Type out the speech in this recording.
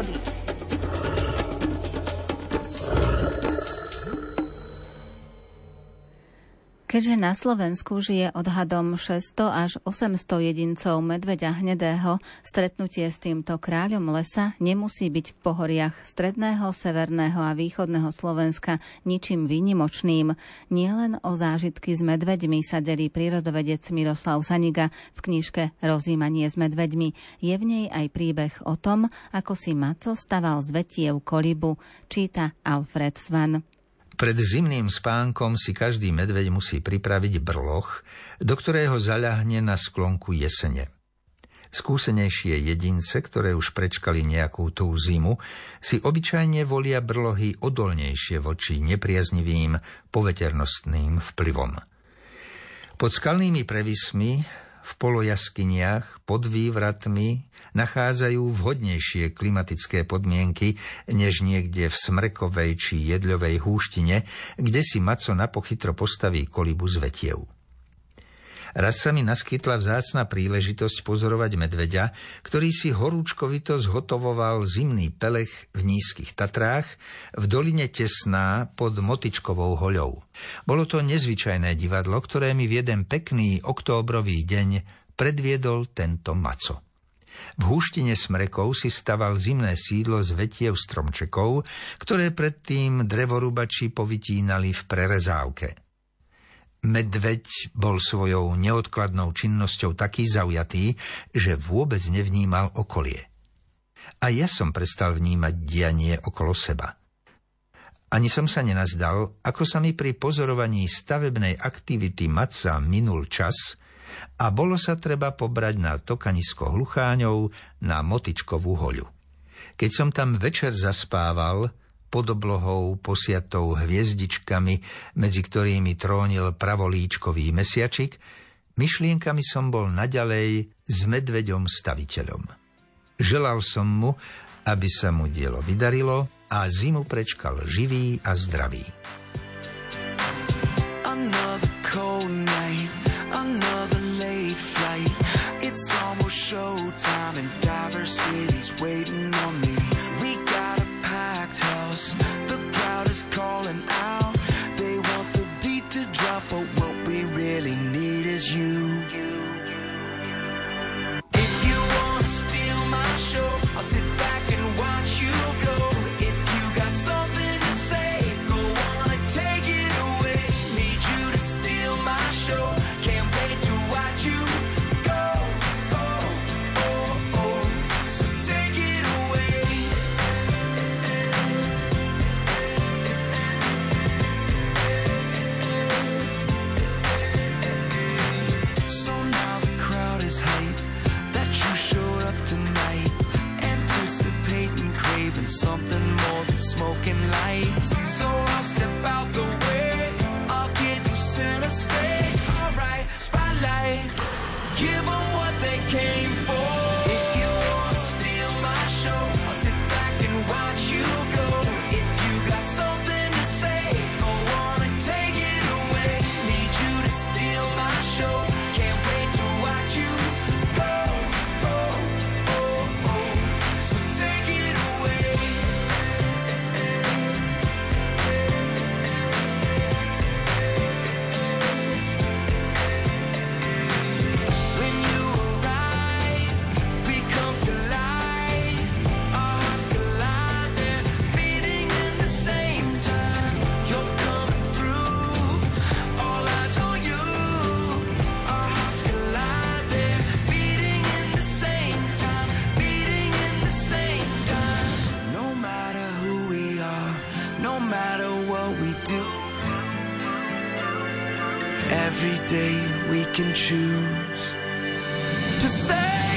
Dodi. Keďže na Slovensku žije odhadom 600 až 800 jedincov medveďa hnedého, stretnutie s týmto kráľom lesa nemusí byť v pohoriach stredného, severného a východného Slovenska ničím výnimočným. Nielen o zážitky s medveďmi sa delí prírodovedec Miroslav Saniga v knižke Rozímanie s medveďmi. Je v nej aj príbeh o tom, ako si Maco staval z vetiev kolibu, číta Alfred Svan. Pred zimným spánkom si každý medveď musí pripraviť brloch, do ktorého zaľahne na sklonku jesene. Skúsenejšie jedince, ktoré už prečkali nejakú tú zimu, si obyčajne volia brlohy odolnejšie voči nepriaznivým poveternostným vplyvom. Pod skalnými prevismi v polojaskyniach pod vývratmi nachádzajú vhodnejšie klimatické podmienky než niekde v smrekovej či jedľovej húštine, kde si maco napochytro postaví kolibu z vetiev. Raz sa mi naskytla vzácna príležitosť pozorovať medveďa, ktorý si horúčkovito zhotovoval zimný pelech v nízkych Tatrách, v doline Tesná pod Motičkovou hoľou. Bolo to nezvyčajné divadlo, ktoré mi v jeden pekný októbrový deň predviedol tento maco. V húštine smrekov si staval zimné sídlo z vetiev stromčekov, ktoré predtým drevorubači povytínali v prerezávke. Medveď bol svojou neodkladnou činnosťou taký zaujatý, že vôbec nevnímal okolie. A ja som prestal vnímať dianie okolo seba. Ani som sa nenazdal, ako sa mi pri pozorovaní stavebnej aktivity Maca minul čas a bolo sa treba pobrať na tokanisko hlucháňov na motičkovú hoľu. Keď som tam večer zaspával, pod oblohou posiatou hviezdičkami, medzi ktorými trónil pravolíčkový mesiačik, myšlienkami som bol naďalej s medveďom staviteľom. Želal som mu, aby sa mu dielo vydarilo a zimu prečkal živý a zdravý. Another cold night, another late flight. It's almost showtime and Diver City's waiting on me. Every day we can choose to say